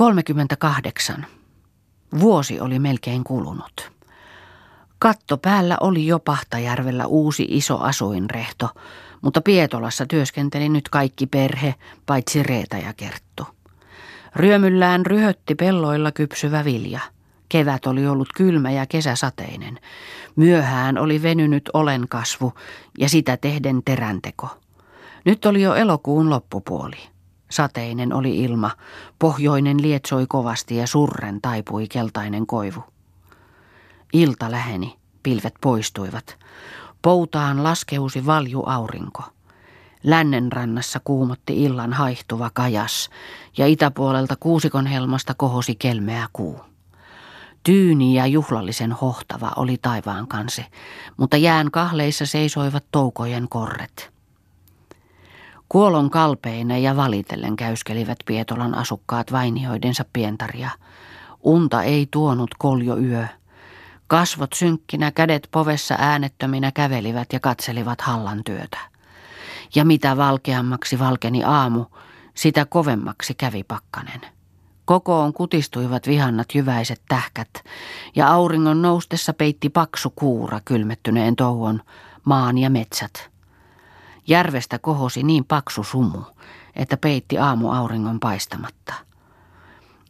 38. Vuosi oli melkein kulunut. Katto päällä oli jo Pahtajärvellä uusi iso asuinrehto, mutta Pietolassa työskenteli nyt kaikki perhe, paitsi Reeta ja Kerttu. Ryömyllään ryhötti pelloilla kypsyvä vilja. Kevät oli ollut kylmä ja kesäsateinen. Myöhään oli venynyt olenkasvu ja sitä tehden teränteko. Nyt oli jo elokuun loppupuoli. Sateinen oli ilma, pohjoinen lietsoi kovasti ja surren taipui keltainen koivu. Ilta läheni, pilvet poistuivat. Poutaan laskeusi valju aurinko. Lännen rannassa kuumotti illan haihtuva kajas ja itäpuolelta kuusikon helmasta kohosi kelmeä kuu. Tyyni ja juhlallisen hohtava oli taivaan kansi, mutta jään kahleissa seisoivat toukojen korret. Kuolon kalpeina ja valitellen käyskelivät Pietolan asukkaat vainioidensa pientaria. Unta ei tuonut koljo yö. Kasvot synkkinä, kädet povessa äänettöminä kävelivät ja katselivat hallan työtä. Ja mitä valkeammaksi valkeni aamu, sitä kovemmaksi kävi pakkanen. Kokoon kutistuivat vihannat jyväiset tähkät, ja auringon noustessa peitti paksu kuura kylmettyneen touon, maan ja metsät. Järvestä kohosi niin paksu sumu, että peitti aamu auringon paistamatta.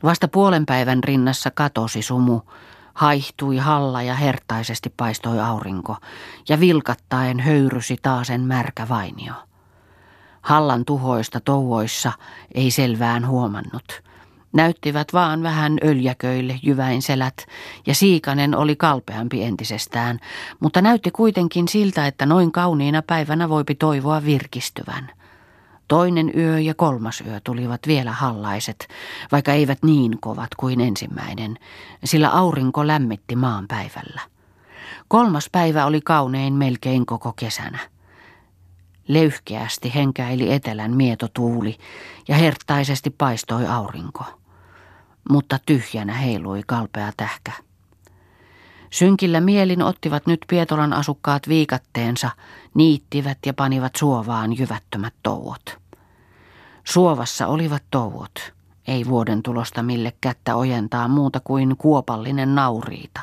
Vasta puolen päivän rinnassa katosi sumu, haihtui halla ja hertaisesti paistoi aurinko, ja vilkattaen höyrysi taasen märkä vainio. Hallan tuhoista touoissa ei selvään huomannut – Näyttivät vaan vähän öljäköille jyväinselät ja Siikanen oli kalpeampi entisestään, mutta näytti kuitenkin siltä, että noin kauniina päivänä voipi toivoa virkistyvän. Toinen yö ja kolmas yö tulivat vielä hallaiset, vaikka eivät niin kovat kuin ensimmäinen, sillä aurinko lämmitti maan päivällä. Kolmas päivä oli kaunein melkein koko kesänä. Löyhkeästi henkäili etelän mietotuuli ja hertaisesti paistoi aurinko mutta tyhjänä heilui kalpea tähkä. Synkillä mielin ottivat nyt Pietolan asukkaat viikatteensa, niittivät ja panivat suovaan jyvättömät touot. Suovassa olivat touot, ei vuoden tulosta mille kättä ojentaa muuta kuin kuopallinen nauriita.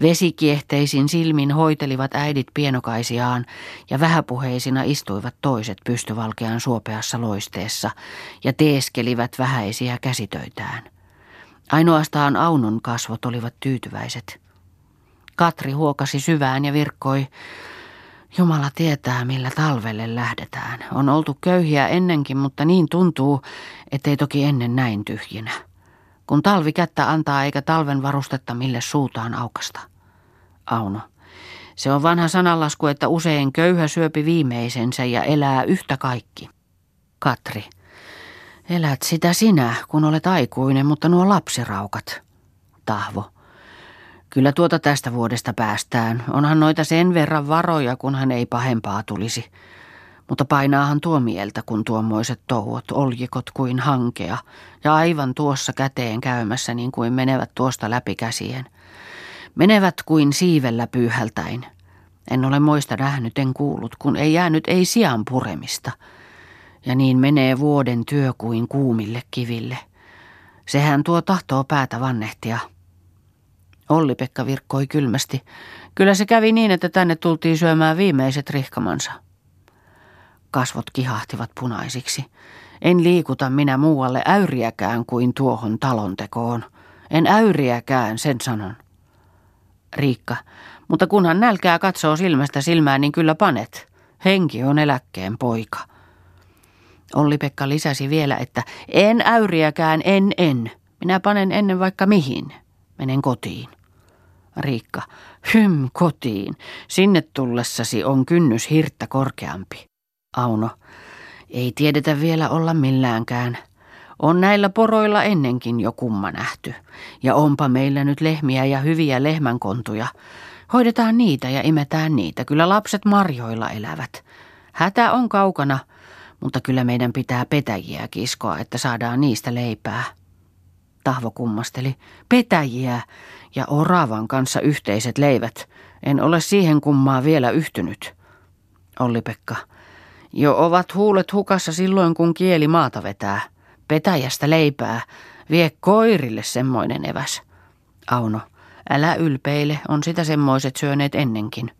Vesikiehteisin silmin hoitelivat äidit pienokaisiaan ja vähäpuheisina istuivat toiset pystyvalkean suopeassa loisteessa ja teeskelivät vähäisiä käsitöitään. Ainoastaan Aunon kasvot olivat tyytyväiset. Katri huokasi syvään ja virkkoi, Jumala tietää, millä talvelle lähdetään. On oltu köyhiä ennenkin, mutta niin tuntuu, ettei toki ennen näin tyhjinä. Kun talvi kättä antaa eikä talven varustetta mille suutaan aukasta. Auno. Se on vanha sananlasku, että usein köyhä syöpi viimeisensä ja elää yhtä kaikki. Katri. Elät sitä sinä, kun olet aikuinen, mutta nuo lapsiraukat. Tahvo. Kyllä tuota tästä vuodesta päästään. Onhan noita sen verran varoja, kunhan ei pahempaa tulisi. Mutta painaahan tuo mieltä, kun tuommoiset touot, oljikot kuin hankea, ja aivan tuossa käteen käymässä niin kuin menevät tuosta läpi käsien. Menevät kuin siivellä pyyhältäin. En ole moista nähnyt, en kuullut, kun ei jäänyt ei sian puremista – ja niin menee vuoden työ kuin kuumille kiville. Sehän tuo tahtoo päätä vannehtia. Olli-Pekka virkkoi kylmästi. Kyllä se kävi niin, että tänne tultiin syömään viimeiset rihkamansa. Kasvot kihahtivat punaisiksi. En liikuta minä muualle äyriäkään kuin tuohon talontekoon. En äyriäkään, sen sanon. Riikka, mutta kunhan nälkää katsoo silmästä silmään, niin kyllä panet. Henki on eläkkeen poika. Olli-Pekka lisäsi vielä, että en äyriäkään, en, en. Minä panen ennen vaikka mihin. Menen kotiin. Riikka, hym kotiin. Sinne tullessasi on kynnys hirttä korkeampi. Auno, ei tiedetä vielä olla milläänkään. On näillä poroilla ennenkin jo kumma nähty. Ja onpa meillä nyt lehmiä ja hyviä lehmänkontuja. Hoidetaan niitä ja imetään niitä. Kyllä lapset marjoilla elävät. Hätä on kaukana – mutta kyllä meidän pitää petäjiä kiskoa, että saadaan niistä leipää. Tahvo kummasteli. Petäjiä ja oravan kanssa yhteiset leivät. En ole siihen kummaa vielä yhtynyt. Olli-Pekka. Jo ovat huulet hukassa silloin, kun kieli maata vetää. Petäjästä leipää. Vie koirille semmoinen eväs. Auno, älä ylpeile, on sitä semmoiset syöneet ennenkin.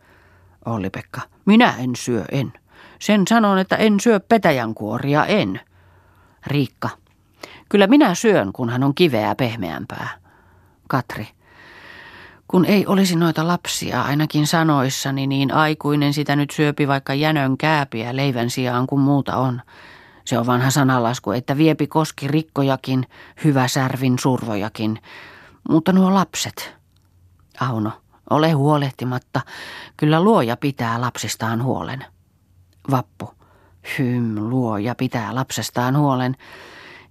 Olli-Pekka, minä en syö, en. Sen sanon, että en syö petäjänkuoria, en. Riikka, kyllä minä syön, kun hän on kiveää pehmeämpää. Katri, kun ei olisi noita lapsia ainakin sanoissani, niin aikuinen sitä nyt syöpi vaikka jänön kääpiä leivän sijaan kuin muuta on. Se on vanha sanalasku, että viepi koski rikkojakin, hyvä särvin survojakin. Mutta nuo lapset. Auno, ole huolehtimatta. Kyllä luoja pitää lapsistaan huolen. Vappu. Hym, luoja pitää lapsestaan huolen.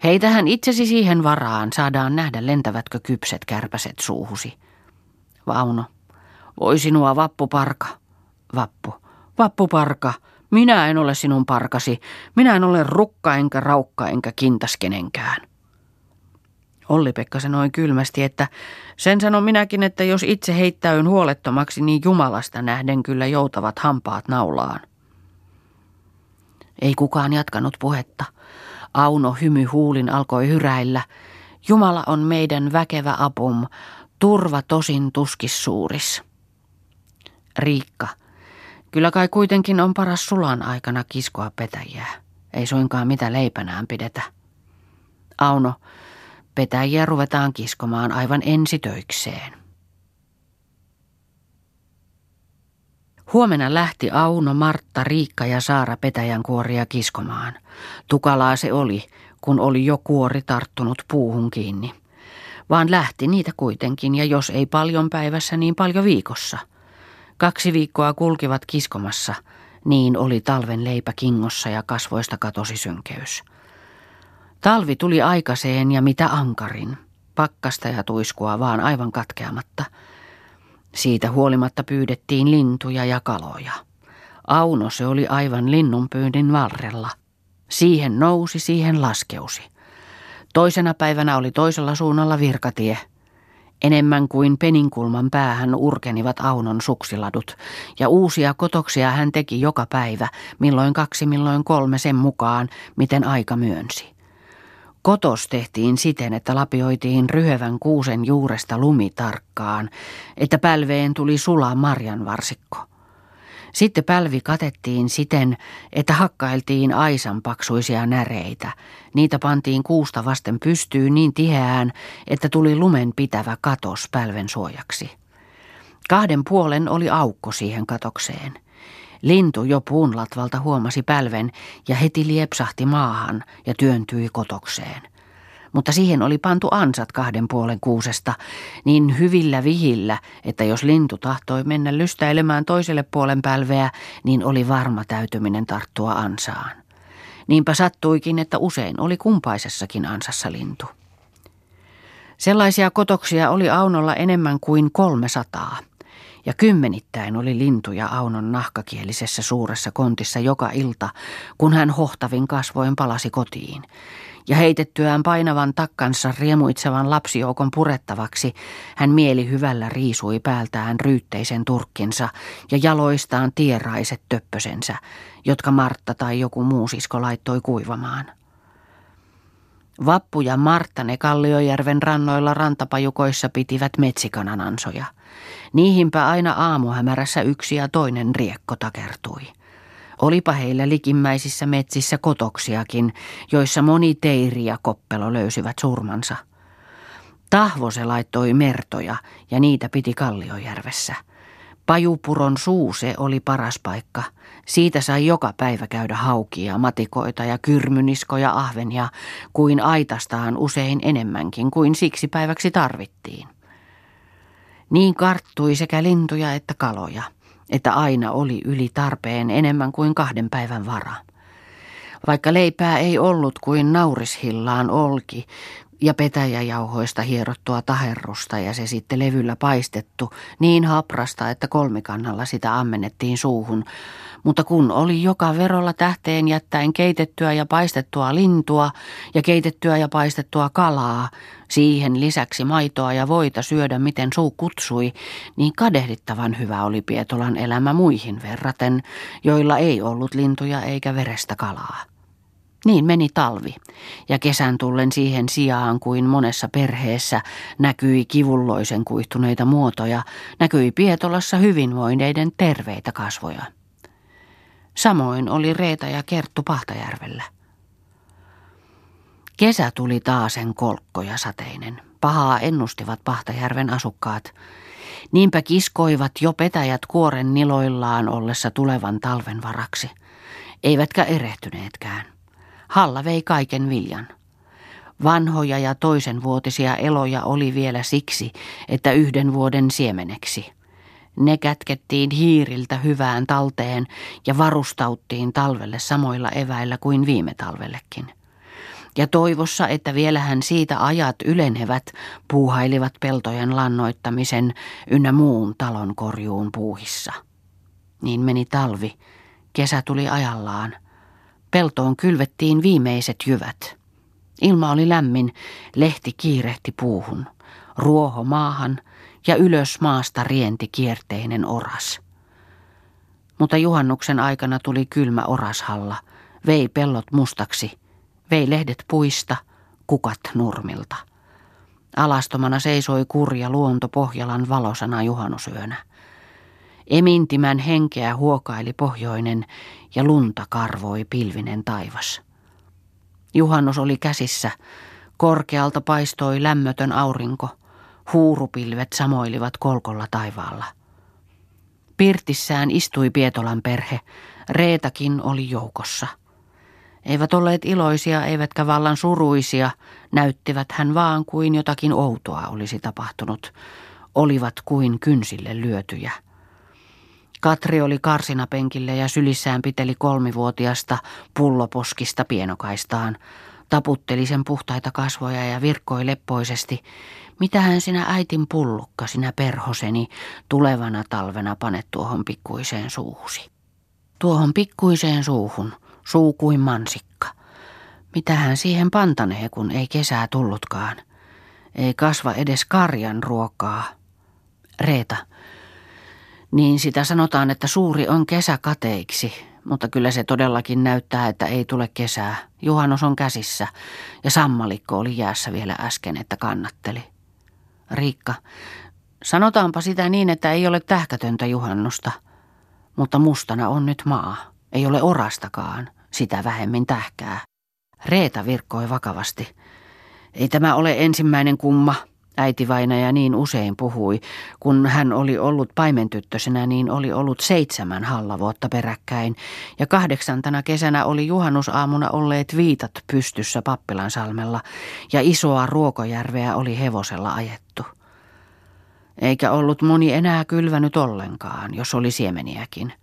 Heitähän itsesi siihen varaan, saadaan nähdä lentävätkö kypset kärpäset suuhusi. Vauno. Voi sinua vappuparka. Vappu. Vappuparka. Minä en ole sinun parkasi. Minä en ole rukka enkä raukka enkä kintas kenenkään. Olli-Pekka sanoi kylmästi, että sen sanon minäkin, että jos itse heittäyn huolettomaksi, niin Jumalasta nähden kyllä joutavat hampaat naulaan. Ei kukaan jatkanut puhetta. Auno hymy huulin alkoi hyräillä. Jumala on meidän väkevä apum, turva tosin tuskis suuris. Riikka, kyllä kai kuitenkin on paras sulan aikana kiskoa petäjää. Ei suinkaan mitä leipänään pidetä. Auno, petäjiä ruvetaan kiskomaan aivan ensitöikseen. Huomenna lähti Auno, Martta, Riikka ja Saara petäjän kuoria kiskomaan. Tukalaa se oli, kun oli jo kuori tarttunut puuhun kiinni vaan lähti niitä kuitenkin ja jos ei paljon päivässä, niin paljon viikossa. Kaksi viikkoa kulkivat kiskomassa, niin oli talven leipä kingossa ja kasvoista katosi synkeys. Talvi tuli aikaiseen ja mitä ankarin, pakkasta ja tuiskua vaan aivan katkeamatta. Siitä huolimatta pyydettiin lintuja ja kaloja. Auno se oli aivan linnunpyynnin varrella. Siihen nousi, siihen laskeusi. Toisena päivänä oli toisella suunnalla virkatie. Enemmän kuin peninkulman päähän urkenivat Aunon suksiladut, ja uusia kotoksia hän teki joka päivä, milloin kaksi, milloin kolme sen mukaan, miten aika myönsi. Kotos tehtiin siten, että lapioitiin ryhevän kuusen juuresta lumi tarkkaan, että pälveen tuli sulaa marjanvarsikko. Sitten pälvi katettiin siten, että hakkailtiin aisan paksuisia näreitä. Niitä pantiin kuusta vasten pystyyn niin tiheään, että tuli lumen pitävä katos pälven suojaksi. Kahden puolen oli aukko siihen katokseen. Lintu jo puun latvalta huomasi pälven ja heti liepsahti maahan ja työntyi kotokseen mutta siihen oli pantu ansat kahden puolen kuusesta niin hyvillä vihillä, että jos lintu tahtoi mennä lystäilemään toiselle puolen pälveä, niin oli varma täytyminen tarttua ansaan. Niinpä sattuikin, että usein oli kumpaisessakin ansassa lintu. Sellaisia kotoksia oli Aunolla enemmän kuin kolme sataa. Ja kymmenittäin oli lintuja Aunon nahkakielisessä suuressa kontissa joka ilta, kun hän hohtavin kasvoin palasi kotiin ja heitettyään painavan takkansa riemuitsevan lapsijoukon purettavaksi, hän mieli hyvällä riisui päältään ryytteisen turkkinsa ja jaloistaan tieraiset töppösensä, jotka Martta tai joku muu sisko laittoi kuivamaan. Vappu ja Martta ne Kalliojärven rannoilla rantapajukoissa pitivät metsikananansoja. Niihinpä aina aamuhämärässä yksi ja toinen riekko takertui. Olipa heillä likimmäisissä metsissä kotoksiakin, joissa moni teiri ja koppelo löysivät surmansa. Tahvo se laittoi mertoja ja niitä piti Kalliojärvessä. Pajupuron suu se oli paras paikka. Siitä sai joka päivä käydä haukia, matikoita ja kyrmyniskoja ahvenia, kuin aitastaan usein enemmänkin kuin siksi päiväksi tarvittiin. Niin karttui sekä lintuja että kaloja – että aina oli yli tarpeen enemmän kuin kahden päivän vara. Vaikka leipää ei ollut kuin naurishillaan olki ja petäjäjauhoista hierottua taherrusta ja se sitten levyllä paistettu niin haprasta, että kolmikannalla sitä ammennettiin suuhun, mutta kun oli joka verolla tähteen jättäen keitettyä ja paistettua lintua ja keitettyä ja paistettua kalaa, siihen lisäksi maitoa ja voita syödä miten suu kutsui, niin kadehdittavan hyvä oli Pietolan elämä muihin verraten, joilla ei ollut lintuja eikä verestä kalaa. Niin meni talvi, ja kesän tullen siihen sijaan kuin monessa perheessä näkyi kivulloisen kuihtuneita muotoja, näkyi Pietolassa hyvinvoineiden terveitä kasvoja. Samoin oli Reeta ja Kerttu Pahtajärvellä. Kesä tuli taasen kolkko ja sateinen. Pahaa ennustivat Pahtajärven asukkaat. Niinpä kiskoivat jo petäjät kuoren niloillaan ollessa tulevan talven varaksi. Eivätkä erehtyneetkään. Halla vei kaiken viljan. Vanhoja ja toisenvuotisia eloja oli vielä siksi, että yhden vuoden siemeneksi. Ne kätkettiin hiiriltä hyvään talteen ja varustauttiin talvelle samoilla eväillä kuin viime talvellekin. Ja toivossa, että vielähän siitä ajat ylenevät, puuhailivat peltojen lannoittamisen ynnä muun talon korjuun puuhissa. Niin meni talvi. Kesä tuli ajallaan. Peltoon kylvettiin viimeiset jyvät. Ilma oli lämmin, lehti kiirehti puuhun, ruoho maahan ja ylös maasta rienti kierteinen oras. Mutta juhannuksen aikana tuli kylmä orashalla, vei pellot mustaksi, vei lehdet puista, kukat nurmilta. Alastomana seisoi kurja luonto Pohjalan valosana juhannusyönä. Emintimän henkeä huokaili pohjoinen ja lunta karvoi pilvinen taivas. Juhannus oli käsissä, korkealta paistoi lämmötön aurinko, huurupilvet samoilivat kolkolla taivaalla. Pirtissään istui Pietolan perhe, Reetakin oli joukossa. Eivät olleet iloisia eivätkä vallan suruisia, näyttivät hän vaan kuin jotakin outoa olisi tapahtunut, olivat kuin kynsille lyötyjä. Katri oli karsinapenkille ja sylissään piteli kolmivuotiasta pulloposkista pienokaistaan. Taputteli sen puhtaita kasvoja ja virkkoi leppoisesti. Mitähän sinä äitin pullukka, sinä perhoseni, tulevana talvena panet tuohon pikkuiseen suuhusi. Tuohon pikkuiseen suuhun, suu kuin mansikka. Mitähän siihen pantanee, kun ei kesää tullutkaan. Ei kasva edes karjan ruokaa. Reeta, niin sitä sanotaan, että suuri on kesä kateiksi, mutta kyllä se todellakin näyttää, että ei tule kesää. Juhannus on käsissä ja sammalikko oli jäässä vielä äsken, että kannatteli. Riikka, sanotaanpa sitä niin, että ei ole tähkätöntä juhannusta, mutta mustana on nyt maa. Ei ole orastakaan, sitä vähemmin tähkää. Reeta virkkoi vakavasti. Ei tämä ole ensimmäinen kumma, Äiti Vainaja niin usein puhui, kun hän oli ollut paimentyttösenä, niin oli ollut seitsemän hallavuotta peräkkäin, ja kahdeksantana kesänä oli juhannusaamuna olleet viitat pystyssä Pappilansalmella, ja isoa ruokojärveä oli hevosella ajettu. Eikä ollut moni enää kylvänyt ollenkaan, jos oli siemeniäkin.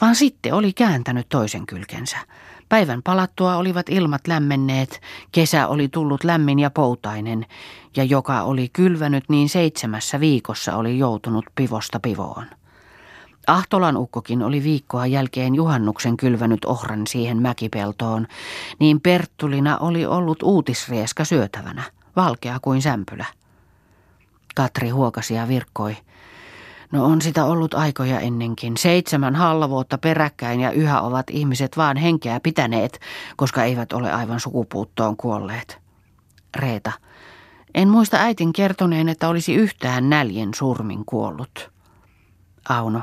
Vaan sitten oli kääntänyt toisen kylkensä – Päivän palattua olivat ilmat lämmenneet, kesä oli tullut lämmin ja poutainen, ja joka oli kylvänyt niin seitsemässä viikossa oli joutunut pivosta pivoon. Ahtolan ukkokin oli viikkoa jälkeen juhannuksen kylvänyt ohran siihen mäkipeltoon, niin Perttulina oli ollut uutisrieska syötävänä, valkea kuin sämpylä. Katri huokasi ja virkkoi. No on sitä ollut aikoja ennenkin. Seitsemän hallavuotta peräkkäin ja yhä ovat ihmiset vaan henkeä pitäneet, koska eivät ole aivan sukupuuttoon kuolleet. Reeta. En muista äitin kertoneen, että olisi yhtään näljen surmin kuollut. Auno.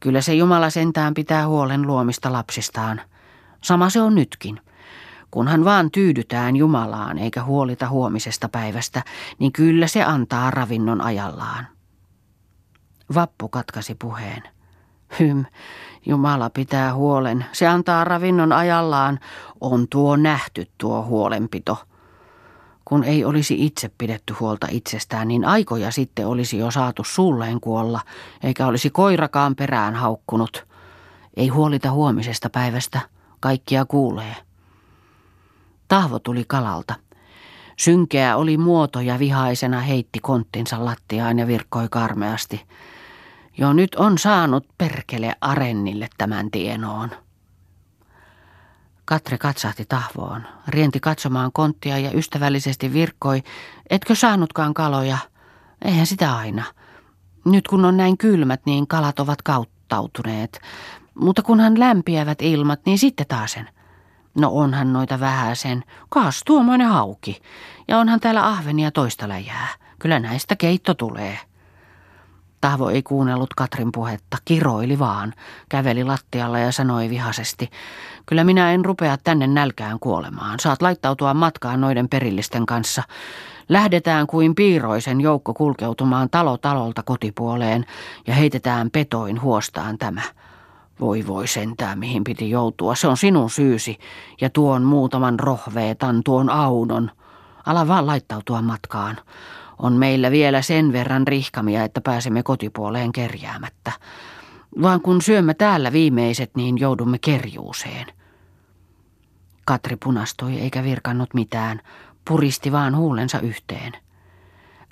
Kyllä se Jumala sentään pitää huolen luomista lapsistaan. Sama se on nytkin. Kunhan vaan tyydytään Jumalaan eikä huolita huomisesta päivästä, niin kyllä se antaa ravinnon ajallaan. Vappu katkasi puheen. Hym, Jumala pitää huolen. Se antaa ravinnon ajallaan. On tuo nähty tuo huolenpito. Kun ei olisi itse pidetty huolta itsestään, niin aikoja sitten olisi jo saatu suulleen kuolla, eikä olisi koirakaan perään haukkunut. Ei huolita huomisesta päivästä, kaikkia kuulee. Tahvo tuli kalalta. Synkeä oli muoto ja vihaisena heitti konttinsa lattiaan ja virkkoi karmeasti – jo nyt on saanut perkele Arennille tämän tienoon. Katre katsahti tahvoon, rienti katsomaan konttia ja ystävällisesti virkkoi, etkö saanutkaan kaloja? Eihän sitä aina. Nyt kun on näin kylmät, niin kalat ovat kauttautuneet. Mutta kunhan lämpiävät ilmat, niin sitten taasen. No onhan noita vähäsen. Kaas tuomainen hauki. Ja onhan täällä ahvenia toista läjää. Kyllä näistä keitto tulee. Tahvo ei kuunnellut Katrin puhetta, kiroili vaan, käveli lattialla ja sanoi vihasesti, kyllä minä en rupea tänne nälkään kuolemaan, saat laittautua matkaan noiden perillisten kanssa. Lähdetään kuin piiroisen joukko kulkeutumaan talo talolta kotipuoleen ja heitetään petoin huostaan tämä. Voi voi sentää, mihin piti joutua. Se on sinun syysi. Ja tuon muutaman rohveetan, tuon audon. Ala vaan laittautua matkaan. On meillä vielä sen verran rihkamia, että pääsemme kotipuoleen kerjäämättä. Vaan kun syömme täällä viimeiset, niin joudumme kerjuuseen. Katri punastui eikä virkannut mitään, puristi vaan huulensa yhteen.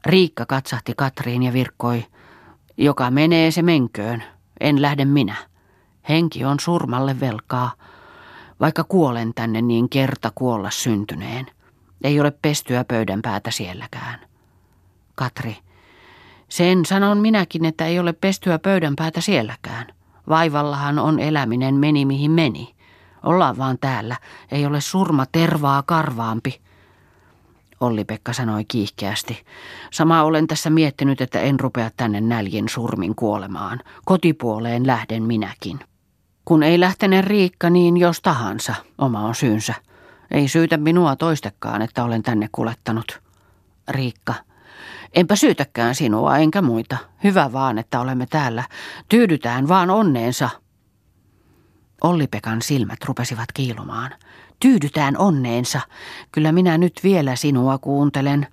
Riikka katsahti Katriin ja virkkoi, joka menee se menköön, en lähde minä. Henki on surmalle velkaa, vaikka kuolen tänne niin kerta kuolla syntyneen. Ei ole pestyä pöydän päätä sielläkään. Katri, sen sanon minäkin, että ei ole pestyä pöydän päätä sielläkään. Vaivallahan on eläminen meni mihin meni. Ollaan vaan täällä, ei ole surma tervaa karvaampi. Olli-Pekka sanoi kiihkeästi. Sama olen tässä miettinyt, että en rupea tänne näljen surmin kuolemaan. Kotipuoleen lähden minäkin. Kun ei lähtene Riikka, niin jos tahansa, oma on syynsä. Ei syytä minua toistekaan, että olen tänne kulettanut. Riikka, enpä syytäkään sinua enkä muita. Hyvä vaan, että olemme täällä. Tyydytään vaan onneensa. Olli-Pekan silmät rupesivat kiilumaan. Tyydytään onneensa. Kyllä minä nyt vielä sinua kuuntelen.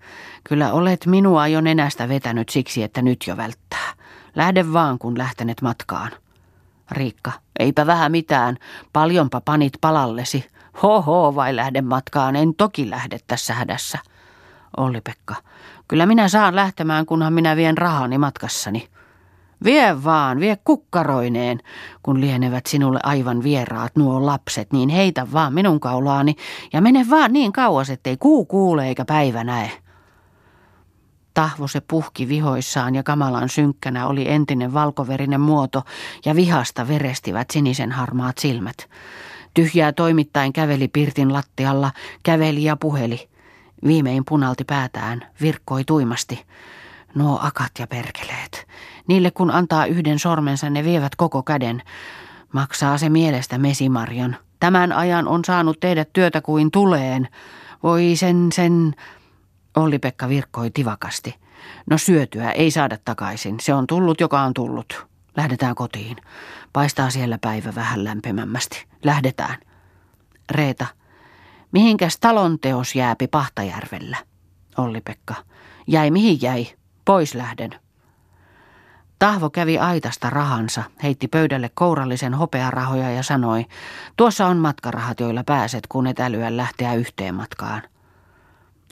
Kyllä olet minua jo nenästä vetänyt siksi, että nyt jo välttää. Lähde vaan, kun lähtenet matkaan. Riikka, eipä vähän mitään. Paljonpa panit palallesi. Hoho, vai lähde matkaan, en toki lähde tässä hädässä. Olli-Pekka, kyllä minä saan lähtemään, kunhan minä vien rahani matkassani. Vie vaan, vie kukkaroineen. Kun lienevät sinulle aivan vieraat nuo lapset, niin heitä vaan minun kaulaani ja mene vaan niin kauas, ettei kuu kuule eikä päivä näe. Tahvo se puhki vihoissaan ja kamalan synkkänä oli entinen valkoverinen muoto ja vihasta verestivät sinisen harmaat silmät. Tyhjää toimittain käveli pirtin lattialla, käveli ja puheli. Viimein punalti päätään, virkkoi tuimasti. Nuo akat ja perkeleet. Niille kun antaa yhden sormensa, ne vievät koko käden. Maksaa se mielestä mesimarjon. Tämän ajan on saanut tehdä työtä kuin tuleen. Voi sen, sen... Olli-Pekka virkkoi tivakasti. No syötyä ei saada takaisin. Se on tullut, joka on tullut. Lähdetään kotiin. Paistaa siellä päivä vähän lämpimämmästi. Lähdetään. Reeta, mihinkäs talonteos jääpi Pahtajärvellä? Olli-Pekka. Jäi mihin jäi? Pois lähden. Tahvo kävi aitasta rahansa, heitti pöydälle kourallisen hopearahoja ja sanoi, tuossa on matkarahat, joilla pääset, kun et älyä lähteä yhteen matkaan.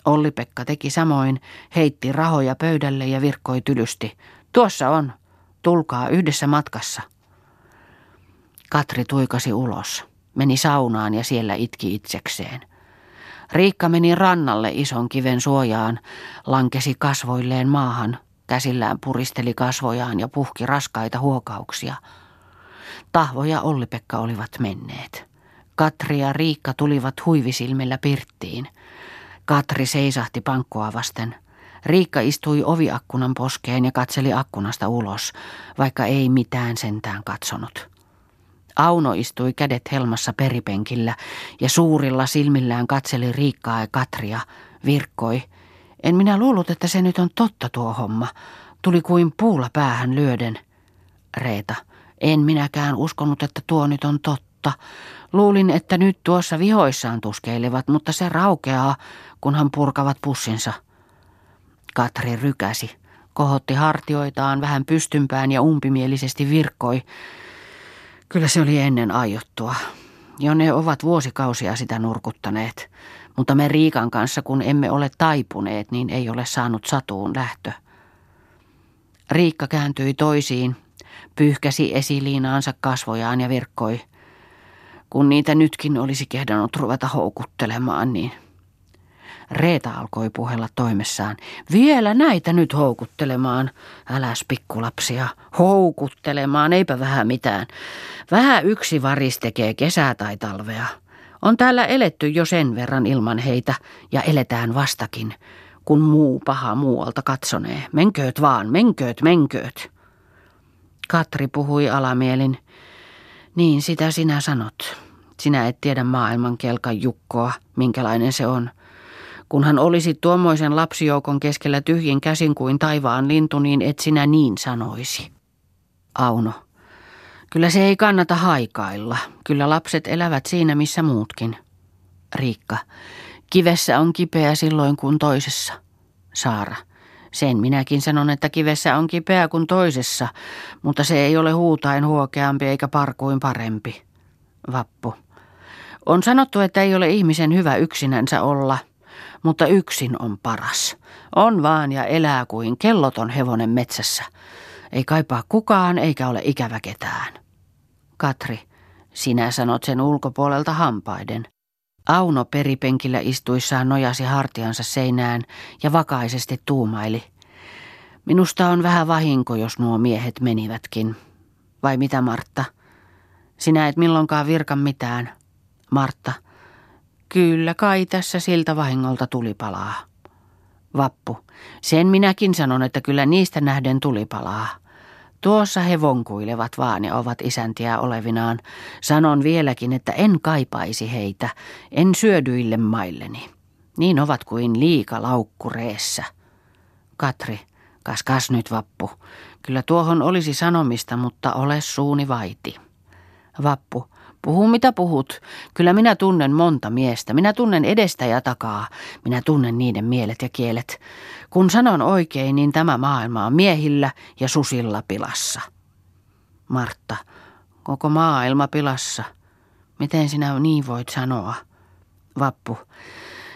Olli-Pekka teki samoin, heitti rahoja pöydälle ja virkkoi tylysti. Tuossa on, tulkaa yhdessä matkassa. Katri tuikasi ulos, meni saunaan ja siellä itki itsekseen. Riikka meni rannalle ison kiven suojaan, lankesi kasvoilleen maahan, käsillään puristeli kasvojaan ja puhki raskaita huokauksia. Tahvo ja Olli-Pekka olivat menneet. Katri ja Riikka tulivat huivisilmillä pirttiin. Katri seisahti pankkoa vasten. Riikka istui oviakkunan poskeen ja katseli akkunasta ulos, vaikka ei mitään sentään katsonut. Auno istui kädet helmassa peripenkillä ja suurilla silmillään katseli Riikkaa ja Katria, virkkoi. En minä luullut, että se nyt on totta tuo homma. Tuli kuin puulla päähän lyöden. Reeta, en minäkään uskonut, että tuo nyt on totta. Luulin, että nyt tuossa vihoissaan tuskeilevat, mutta se raukeaa, kunhan purkavat pussinsa. Katri rykäsi, kohotti hartioitaan vähän pystympään ja umpimielisesti virkkoi. Kyllä se oli ennen aiottua. Jo ne ovat vuosikausia sitä nurkuttaneet. Mutta me Riikan kanssa, kun emme ole taipuneet, niin ei ole saanut satuun lähtö. Riikka kääntyi toisiin, pyyhkäsi esiliinaansa kasvojaan ja virkkoi. Kun niitä nytkin olisi kehdannut ruveta houkuttelemaan, niin Reeta alkoi puhella toimessaan. Vielä näitä nyt houkuttelemaan. Äläs pikkulapsia. Houkuttelemaan, eipä vähän mitään. Vähän yksi varis tekee kesää tai talvea. On täällä eletty jo sen verran ilman heitä ja eletään vastakin, kun muu paha muualta katsonee. Menkööt vaan, menkööt, menkööt. Katri puhui alamielin. Niin sitä sinä sanot. Sinä et tiedä maailman kelkan jukkoa, minkälainen se on. Kunhan olisi tuommoisen lapsijoukon keskellä tyhjin käsin kuin taivaan lintu, niin et sinä niin sanoisi. Auno. Kyllä se ei kannata haikailla. Kyllä lapset elävät siinä missä muutkin. Riikka. Kivessä on kipeä silloin kuin toisessa. Saara. Sen minäkin sanon, että kivessä on kipeä kuin toisessa, mutta se ei ole huutain huokeampi eikä parkuin parempi. Vappu. On sanottu, että ei ole ihmisen hyvä yksinänsä olla, mutta yksin on paras. On vaan ja elää kuin kelloton hevonen metsässä. Ei kaipaa kukaan eikä ole ikävä ketään. Katri, sinä sanot sen ulkopuolelta hampaiden. Auno peripenkillä istuissaan nojasi hartiansa seinään ja vakaisesti tuumaili. Minusta on vähän vahinko, jos nuo miehet menivätkin. Vai mitä, Martta? Sinä et milloinkaan virka mitään. Martta. Kyllä kai tässä siltä vahingolta tuli palaa. Vappu. Sen minäkin sanon, että kyllä niistä nähden tuli palaa. Tuossa he vonkuilevat vaan ja ovat isäntiä olevinaan. Sanon vieläkin, että en kaipaisi heitä, en syödyille mailleni. Niin ovat kuin liika laukkureessa. Katri, kas kas nyt vappu. Kyllä tuohon olisi sanomista, mutta ole suuni vaiti. Vappu, Puhu mitä puhut. Kyllä minä tunnen monta miestä. Minä tunnen edestä ja takaa. Minä tunnen niiden mielet ja kielet. Kun sanon oikein, niin tämä maailma on miehillä ja susilla pilassa. Martta, koko maailma pilassa. Miten sinä niin voit sanoa? Vappu,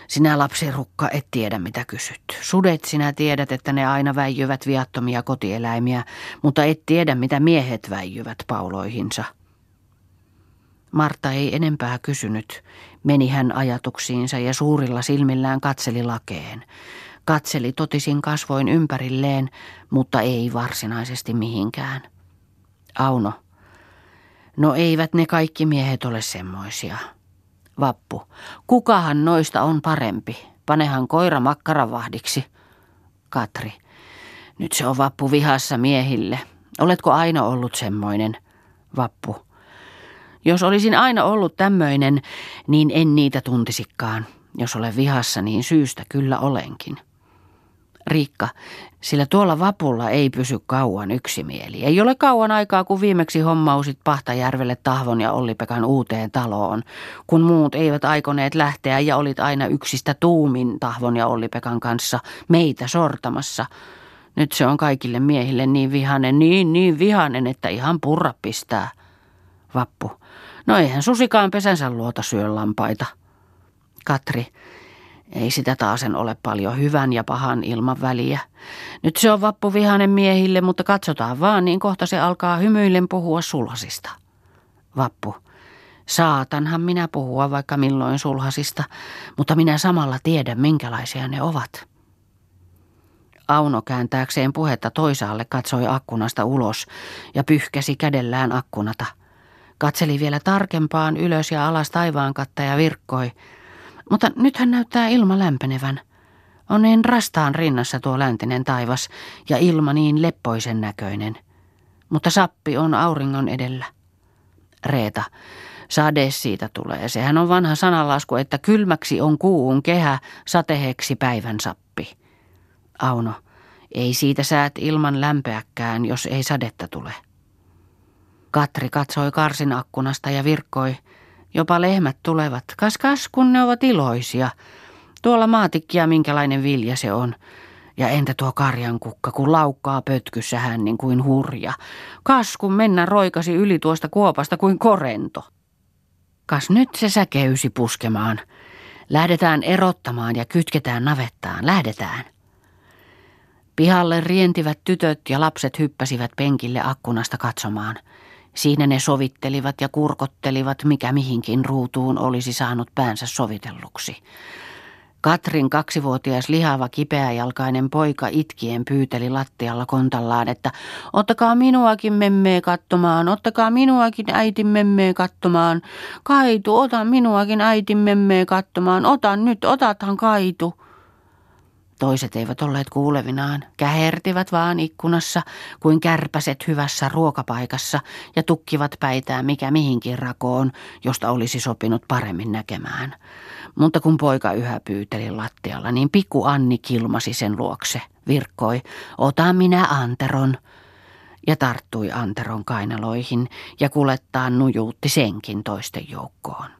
sinä lapsirukka et tiedä mitä kysyt. Sudet sinä tiedät, että ne aina väijyvät viattomia kotieläimiä, mutta et tiedä mitä miehet väijyvät pauloihinsa. Martta ei enempää kysynyt. Meni hän ajatuksiinsa ja suurilla silmillään katseli lakeen. Katseli totisin kasvoin ympärilleen, mutta ei varsinaisesti mihinkään. Auno. No eivät ne kaikki miehet ole semmoisia. Vappu. Kukahan noista on parempi? Panehan koira makkaravahdiksi. Katri. Nyt se on vappu vihassa miehille. Oletko aina ollut semmoinen? Vappu. Jos olisin aina ollut tämmöinen, niin en niitä tuntisikaan. Jos olen vihassa, niin syystä kyllä olenkin. Riikka, sillä tuolla vapulla ei pysy kauan yksimieli. Ei ole kauan aikaa, kun viimeksi hommausit Pahtajärvelle Tahvon ja Olli-Pekan uuteen taloon, kun muut eivät aikoneet lähteä ja olit aina yksistä tuumin Tahvon ja Olli-Pekan kanssa meitä sortamassa. Nyt se on kaikille miehille niin vihanen, niin niin vihanen, että ihan purra pistää. Vappu, No eihän susikaan pesänsä luota syö lampaita. Katri, ei sitä taasen ole paljon hyvän ja pahan ilman väliä. Nyt se on vappuvihanen miehille, mutta katsotaan vaan, niin kohta se alkaa hymyillen puhua sulhasista. Vappu. Saatanhan minä puhua vaikka milloin sulhasista, mutta minä samalla tiedän, minkälaisia ne ovat. Auno kääntääkseen puhetta toisaalle katsoi akkunasta ulos ja pyyhkäsi kädellään akkunata – Katseli vielä tarkempaan ylös ja alas taivaan katta ja virkkoi. Mutta nythän näyttää ilma lämpenevän. On niin rastaan rinnassa tuo läntinen taivas ja ilma niin leppoisen näköinen. Mutta sappi on auringon edellä. Reeta, sade siitä tulee. Sehän on vanha sananlasku, että kylmäksi on kuun kehä, sateheksi päivän sappi. Auno, ei siitä säät ilman lämpeäkään, jos ei sadetta tule. Katri katsoi karsin akkunasta ja virkkoi. Jopa lehmät tulevat. Kas kas, kun ne ovat iloisia. Tuolla maatikkia minkälainen vilja se on. Ja entä tuo karjan kukka, kun laukkaa pötkyssä hän niin kuin hurja. Kas, kun mennä roikasi yli tuosta kuopasta kuin korento. Kas nyt se säkeysi puskemaan. Lähdetään erottamaan ja kytketään navettaan. Lähdetään. Pihalle rientivät tytöt ja lapset hyppäsivät penkille akkunasta katsomaan – Siinä ne sovittelivat ja kurkottelivat, mikä mihinkin ruutuun olisi saanut päänsä sovitelluksi. Katrin kaksivuotias lihava kipeäjalkainen poika itkien pyyteli lattialla kontallaan, että ottakaa minuakin memmee katsomaan, ottakaa minuakin äitin memmee katsomaan. Kaitu, ota minuakin äitin memmee katsomaan, otan nyt, otathan Kaitu. Toiset eivät olleet kuulevinaan, kähertivät vaan ikkunassa kuin kärpäset hyvässä ruokapaikassa ja tukkivat päitään mikä mihinkin rakoon, josta olisi sopinut paremmin näkemään. Mutta kun poika yhä pyyteli lattialla, niin pikku Anni kilmasi sen luokse, virkkoi, ota minä Anteron, ja tarttui Anteron kainaloihin ja kulettaan nujuutti senkin toisten joukkoon.